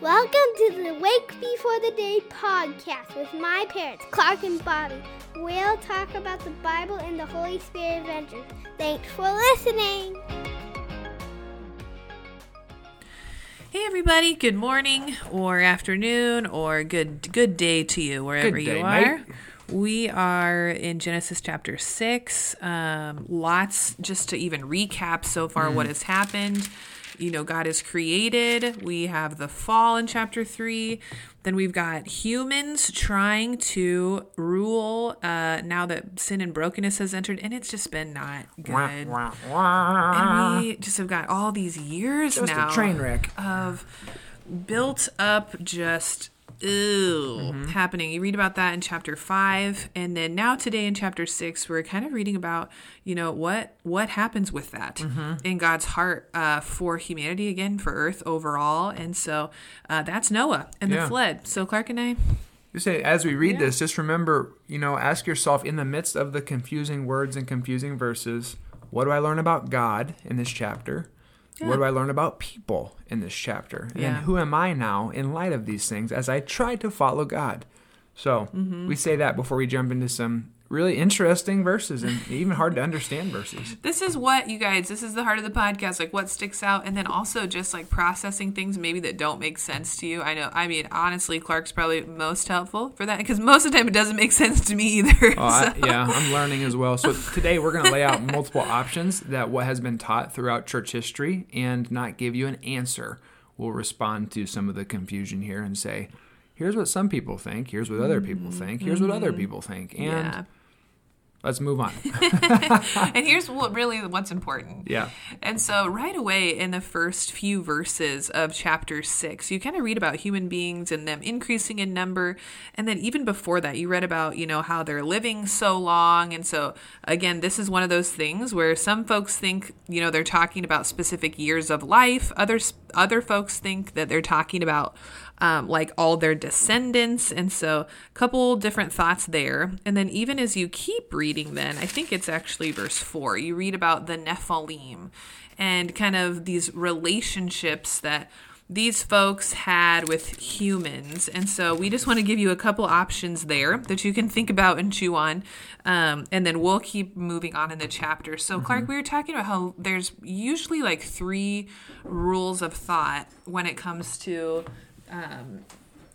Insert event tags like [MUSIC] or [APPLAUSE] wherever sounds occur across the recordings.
Welcome to the Wake Before the Day podcast with my parents, Clark and Bobbie. We'll talk about the Bible and the Holy Spirit adventures. Thanks for listening. Hey everybody, good morning or afternoon or good good day to you wherever Good day, you are. mate. We are in Genesis chapter 6. Um, lots just to even recap so far what Mm. has happened. You know, God has created. We have the fall in chapter 3. Then we've got humans trying to rule uh, now that sin and brokenness has entered, and it's just been not good. Wah, wah, wah. And we just have got all these years Just a now train wreck. of built up just ew Mm-hmm. happening. You read about that in chapter five, and then now today in chapter six, we're kind of reading about you know what what happens with that Mm-hmm. in God's heart uh, for humanity again for Earth overall, and so uh, that's Noah and the flood. So Clark and I, You say, as we read this, just remember, you know, ask yourself in the midst of the confusing words and confusing verses, what do I learn about God in this chapter? What do I learn about people in this chapter? And Yeah. who am I now in light of these things as I try to follow God? So Mm-hmm. we say that before we jump into some really interesting verses and even hard to understand verses. [LAUGHS] this is what you guys. This is the heart of the podcast. Like what sticks out, and then also just like processing things maybe that don't make sense to you. I know. I mean, honestly, Clark's probably most helpful for that because most of the time it doesn't make [LAUGHS] sense to me either. Oh, I, yeah, I'm [LAUGHS] learning as well. So today we're going to lay out multiple options that what has been taught throughout church history and not give you an answer. We'll respond to some of the confusion here and say, here's what some people think, here's what other people mm-hmm. think, here's what other mm-hmm. people think, and Yeah. Let's move on. [LAUGHS] and here's what really what's important. Yeah. And so right away in the first few verses of chapter 6, you kind of read about human beings and them increasing in number, and then even before that you read about, you know, how they're living so long. And so again, this is one of those things where some folks think, you know, they're talking about specific years of life. Others other folks think that they're talking about um, like all their descendants. And so, a couple different thoughts there. And then, even as you keep reading, then I think it's actually verse four, you read about the Nephilim and kind of these relationships that these folks had with humans. And so, we just want to give you a couple options there that you can think about and chew on. Um, and then we'll keep moving on in the chapter. So, Clark, we were talking about how there's usually like three rules of thought when it comes to um,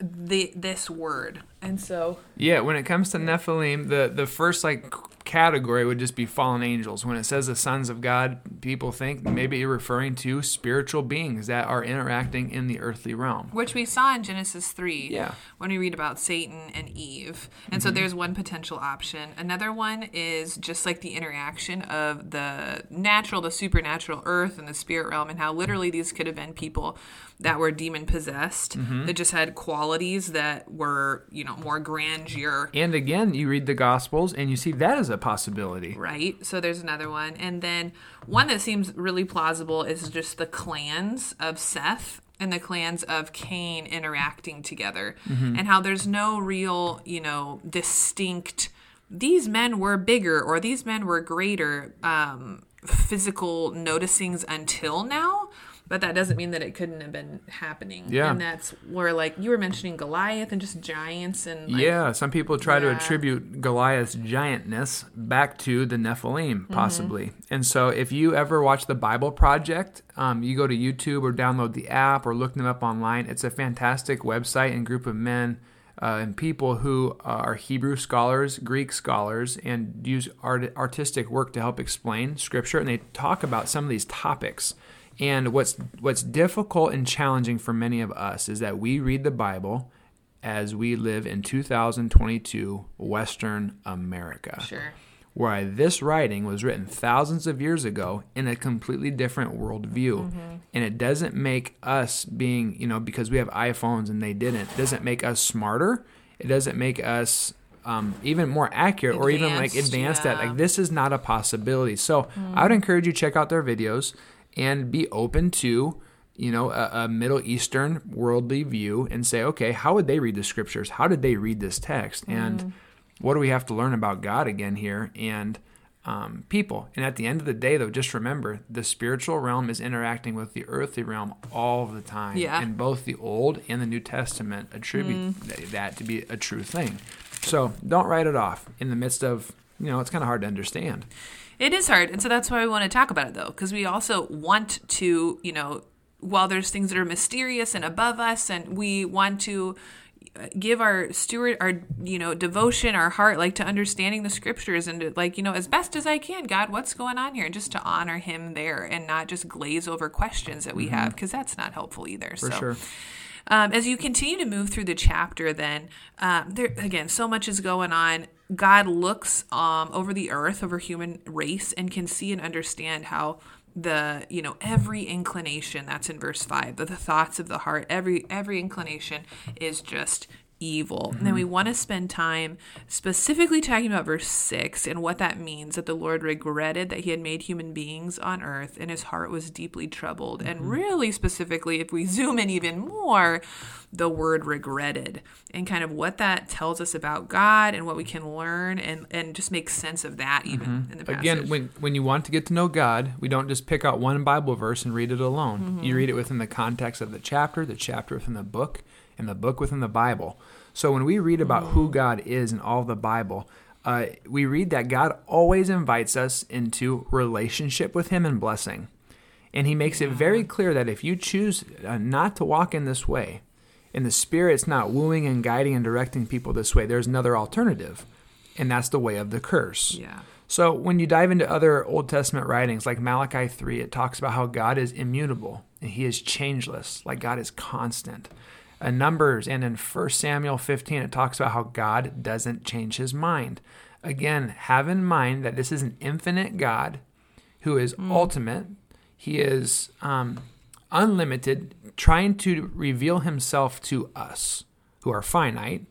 the this word, and so Yeah, when it comes to Nephilim, the, the first like category would just be fallen angels. When it says the sons of God, people think maybe you're referring to spiritual beings that are interacting in the earthly realm. which we saw in Genesis three, Yeah. Mm-hmm. when we read about Satan and Eve, and so there's one potential option. Another one is just like the interaction of the natural, the supernatural earth, and the spirit realm, and how literally these could have been people that were demon possessed Mm-hmm. that just had qualities that were you know more grandeur And again, you read the Gospels and you see that as a possibility. right? So there's another one. And then one that seems really plausible is just the clans of Seth and the clans of Cain interacting together and how there's no real, you know, distinct these men were bigger or these men were greater um physical noticings until now but that doesn't mean that it couldn't have been happening Yeah. and that's where like you were mentioning goliath and just giants and like, yeah, some people try to attribute Goliath's giantness back to the Nephilim, Mm-hmm. possibly. And so, if you ever watch the Bible Project, um, you go to YouTube or download the app or look them up online. It's a fantastic website and group of men uh, and people who are Hebrew scholars, Greek scholars, and use art- artistic work to help explain Scripture. And they talk about some of these topics. And what's what's difficult and challenging for many of us is that we read the Bible as we live in 2022 Western America. sure Where this writing was written thousands of years ago in a completely different worldview. And it doesn't make us being, you know, because we have iPhones and they didn't, it doesn't make us smarter. It doesn't make us um, even more accurate or even like Advanced, advanced at like this is not a possibility. So I would encourage you check out their videos and be open to you know a, a Middle Eastern worldly view and say, okay, how would they read the scriptures? How did they read this text? And what do we have to learn about God again here? And um, people. And at the end of the day, though, just remember the spiritual realm is interacting with the earthly realm all the time. Yeah. And both the Old and the New Testament attribute th- that to be a true thing. So don't write it off in the midst of, you know, it's kind of hard to understand. It is hard. And so that's why we want to talk about it, though, because we also want to, you know, while there's things that are mysterious and above us, and we want to uh, give our steward our you know devotion our heart like to understanding the scriptures and to, like you know as best as i can god what's going on here and just to honor him there and not just glaze over questions that we have because that's not helpful either For so sure. um, as you continue to move through the chapter, then um, there again, so much is going on. God looks um, over the earth, over human race, and can see and understand how the you know every inclination that's in verse five, the, the thoughts of the heart, every every inclination is just evil. And then mm-hmm. we want to spend time specifically talking about verse 6 and what that means that the Lord regretted that he had made human beings on earth and his heart was deeply troubled. And mm-hmm. really specifically, if we zoom in even more, the word regretted and kind of what that tells us about God and what we can learn and, and just make sense of that even mm-hmm. in the passage. Again, when when you want to get to know God, we don't just pick out one Bible verse and read it alone. You read it within the context of the chapter, the chapter within the book, and the book within the Bible. So when we read about who God is in all the Bible, uh, we read that God always invites us into relationship with Him and blessing. And He makes it very clear that if you choose uh, not to walk in this way, and the Spirit's not wooing and guiding and directing people this way, there's another alternative, and that's the way of the curse. yeah. So when you dive into other Old Testament writings like Malachi 3, it talks about how God is immutable and he is changeless, like God is constant. In Numbers and in 1 Samuel 15, it talks about how God doesn't change his mind. Again, have in mind that this is an infinite God who is ultimate. He is um, unlimited, trying to reveal himself to us who are finite,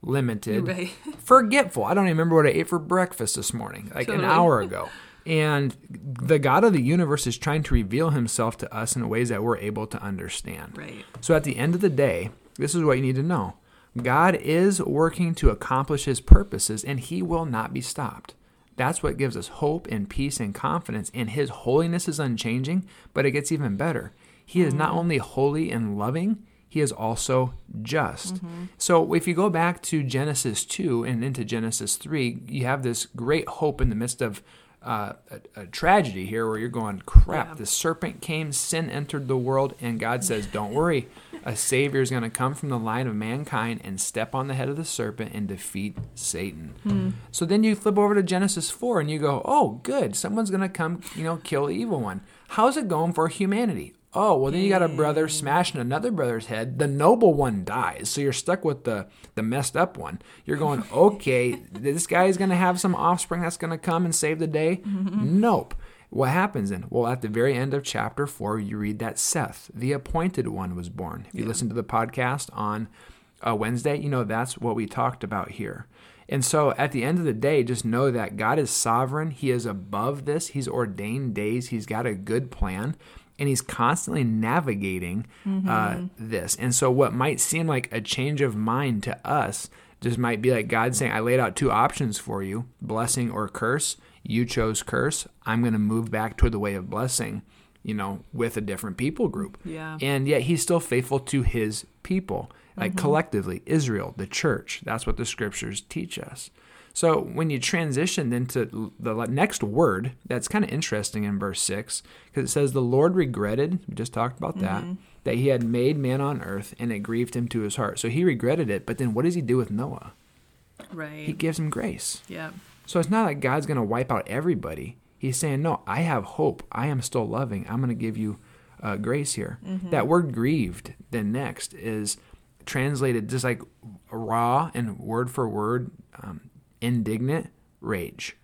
limited, Right. [LAUGHS] forgetful. I don't even remember what I ate for breakfast this morning, like an hour ago. [LAUGHS] And the God of the universe is trying to reveal himself to us in ways that we're able to understand. Right. So at the end of the day, this is what you need to know God is working to accomplish his purposes, and he will not be stopped. That's what gives us hope and peace and confidence. And his holiness is unchanging, but it gets even better. He is not mm. only holy and loving, he is also just. Mm-hmm. So if you go back to Genesis 2 and into Genesis 3, you have this great hope in the midst of uh, a, a tragedy here where you're going, crap, Yeah. the serpent came, sin entered the world, and God says, don't worry. A savior is going to come from the line of mankind and step on the head of the serpent and defeat Satan. So then you flip over to Genesis 4 and you go, oh, good. Someone's going to come, you know, kill the evil one. How's it going for humanity? Oh, well, then you got a brother smashing another brother's head. The noble one dies. So you're stuck with the, the messed up one. You're [LAUGHS] going, okay, this guy's going to have some offspring that's going to come and save the day? [LAUGHS] Nope. What happens then? Well, at the very end of chapter four, you read that Seth, the appointed one, was born. If you listen to the podcast on uh, Wednesday, you know that's what we talked about here. And so at the end of the day, just know that God is sovereign. He is above this. He's ordained days. He's got a good plan. And he's constantly navigating uh, this. And so, what might seem like a change of mind to us just might be like God saying, I laid out two options for you blessing or curse. You chose curse. I'm going to move back toward the way of blessing, you know, with a different people group. Yeah. And yet he's still faithful to his people, like collectively, Israel, the church. That's what the scriptures teach us. So when you transition into the next word, that's kind of interesting in verse 6, because it says, The Lord regretted, we just talked about that, that he had made man on earth, and it grieved him to his heart. So he regretted it, but then what does he do with Noah? Right. He gives him grace. Yeah. So it's not like God's going to wipe out everybody. He's saying, No, I have hope. I am still loving. I'm going to give you uh, grace here. That word grieved, then next, is translated just like raw and word for word, um, indignant rage.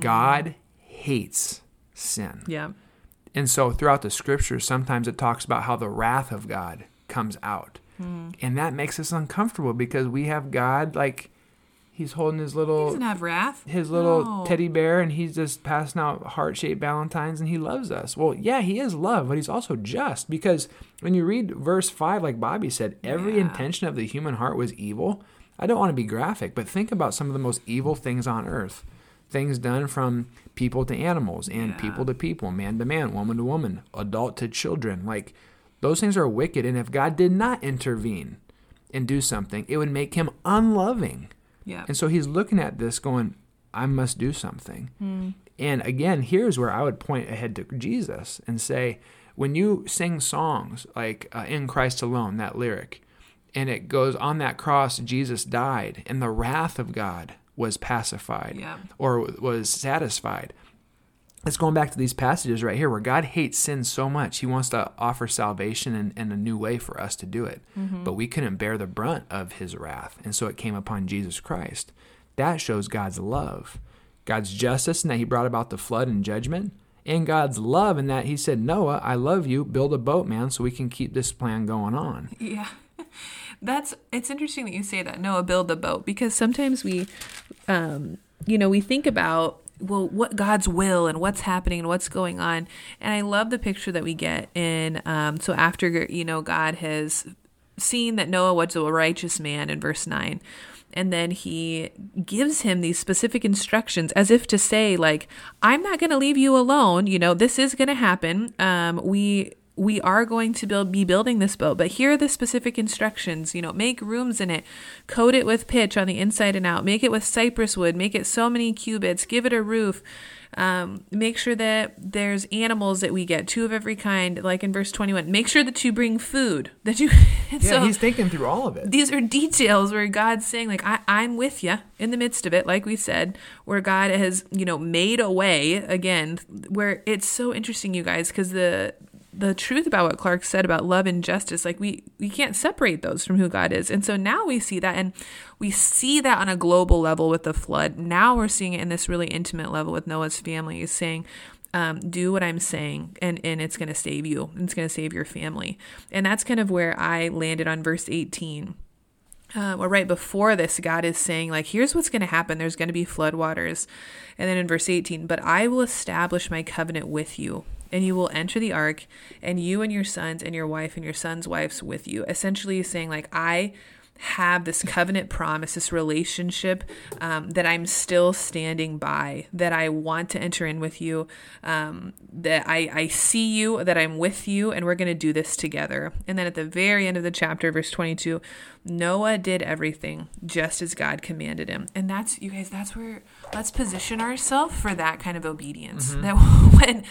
God hates sin. Yeah. And so throughout the scriptures, sometimes it talks about how the wrath of God comes out. Hmm. And that makes us uncomfortable because we have God like he's holding his He little doesn't have wrath. his little No. teddy bear and he's just passing out heart-shaped valentines and he loves us. Well, yeah, he is love, but he's also just because when you read verse 5 like Bobbie said, every Yeah. intention of the human heart was evil. I don't want to be graphic, but think about some of the most evil things on earth. things done from people to animals and Yeah. people to people, man to man, woman to woman, adult to children. Like those things are wicked. And if God did not intervene and do something, it would make him unloving. Yeah. And so he's looking at this going, I must do something. And again, here's where I would point ahead to Jesus and say, when you sing songs like uh, In Christ Alone, that lyric, and it goes, On that cross, Jesus died, and the wrath of God was pacified Yeah. or was satisfied. It's going back to these passages right here where God hates sin so much. He wants to offer salvation and, and a new way for us to do it. Mm-hmm. But we couldn't bear the brunt of his wrath. And so it came upon Jesus Christ. That shows God's love, God's justice in that he brought about the flood and judgment, and God's love in that he said, Noah, I love you. Build a boat, man, so we can keep this plan going on. Yeah. That's it's interesting that you say that. Noah build the boat because sometimes we um you know, we think about well what God's will and what's happening and what's going on. And I love the picture that we get in um so after you know God has seen that Noah was a righteous man in verse 9 and then he gives him these specific instructions as if to say like i'm not going to leave you alone you know this is going to happen um, we we are going to build be building this boat but here are the specific instructions you know make rooms in it coat it with pitch on the inside and out make it with cypress wood make it so many cubits give it a roof um, make sure that there's animals that we get two of every kind like in verse 21 make sure that you bring food [LAUGHS] that you Yeah, so he's thinking through all of it. these are details where God's saying, like, I, I'm with you in the midst of it, like we said, where God has, you know, made a way again, where it's so interesting, you guys, because the the truth about what Clark said about love and justice, like we we can't separate those from who God is. And so now we see that and we see that on a global level with the flood. Now we're seeing it in this really intimate level with Noah's family is saying, um, do what I'm saying, and, and it's going to save you. It's going to save your family. And that's kind of where I landed on verse 18. Uh, well, right before this, God is saying, like, here's what's going to happen. There's going to be floodwaters. And then in verse 18, but I will establish my covenant with you, and you will enter the ark, and you and your sons and your wife and your sons' wives with you. Essentially, saying, like, I have this covenant promise, this relationship um, that I'm still standing by, that I want to enter in with you, um, that I, I see you, that I'm with you, and we're going to do this together. And then at the very end of the chapter, verse 22, Noah did everything just as God commanded him. And that's, you guys, that's where let's position ourselves for that kind of obedience. That [LAUGHS] when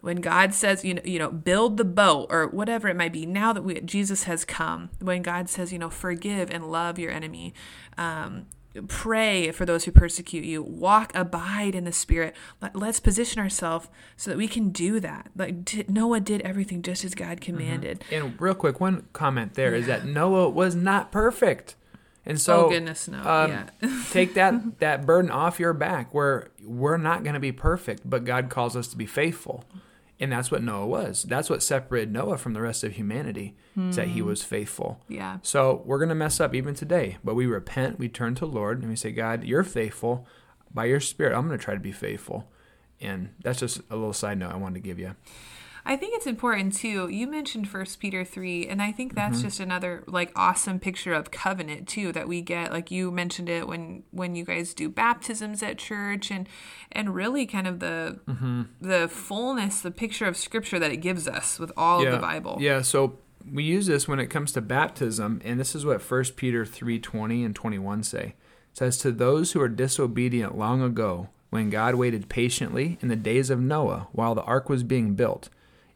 when God says, you know, you know, build the boat or whatever it might be, now that we, Jesus has come, when God says, you know, forgive and love your enemy, um, pray for those who persecute you, walk, abide in the Spirit. Let- Let's position ourselves so that we can do that. Like Noah did everything just as God commanded. And real quick, one comment there is that Noah was not perfect. And so oh goodness, no, um, yeah, [LAUGHS] take that [LAUGHS] that burden off your back where we're not going to be perfect, but God calls us to be faithful. And that's what Noah was. That's what separated Noah from the rest of humanity, is that he hmm. was faithful. yeah. So we're going to mess up even today, but we repent, we turn to the Lord, and we say, God, you're faithful. By your spirit, I'm going to try to be faithful. And that's just a little side note I wanted to give you. I think it's important too. You mentioned First Peter three, and I think that's Mm-hmm. just another like awesome picture of covenant too that we get. Like you mentioned it when when you guys do baptisms at church, and and really kind of the Mm-hmm. the fullness, the picture of Scripture that it gives us with all of the Bible. Yeah, so we use this when it comes to baptism, and this is what 1 Peter 3:20 and 21 say. It says to those who were disobedient long ago, when God waited patiently in the days of Noah while the ark was being built,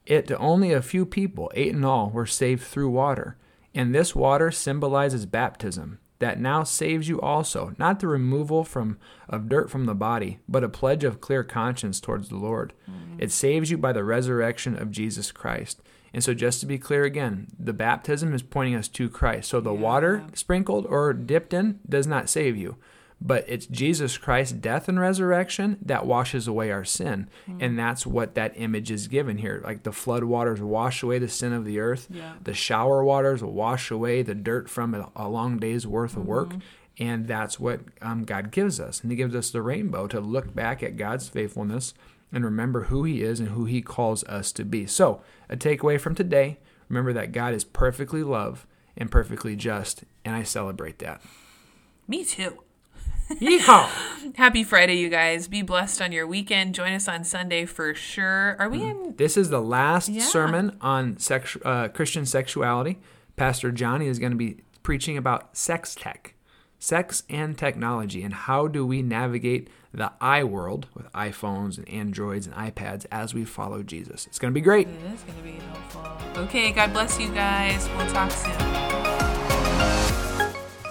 it to only a few people, eight in all, were saved through water. And this water symbolizes baptism, that now saves you also, not the removal from of dirt from the body, but a pledge of clear conscience towards the Lord. Mm. It saves you by the resurrection of Jesus Christ. And so, just to be clear again, the baptism is pointing us to Christ. So, the water sprinkled or dipped in does not save you, but it's Jesus Christ's death and resurrection that washes away our sin. And that's what that image is given here. Like the flood waters wash away the sin of the earth, Yeah. the shower waters wash away the dirt from a, a long day's worth of work. And that's what um, God gives us. And He gives us the rainbow to look back at God's faithfulness and remember who He is and who He calls us to be. So, a takeaway from today remember that God is perfectly love and perfectly just. And I celebrate that. Me too. Yeehaw! [LAUGHS] Happy Friday, you guys. Be blessed on your weekend. Join us on Sunday for sure. Are we in? This is the last Yeah. sermon on sexu- uh, Christian sexuality. Pastor Johnny is going to be preaching about sex tech, sex and technology, and how do we navigate the I world with iPhones and Androids and iPads as we follow Jesus. It's going to be great. It is going to be helpful. Okay, God bless you guys. We'll talk soon.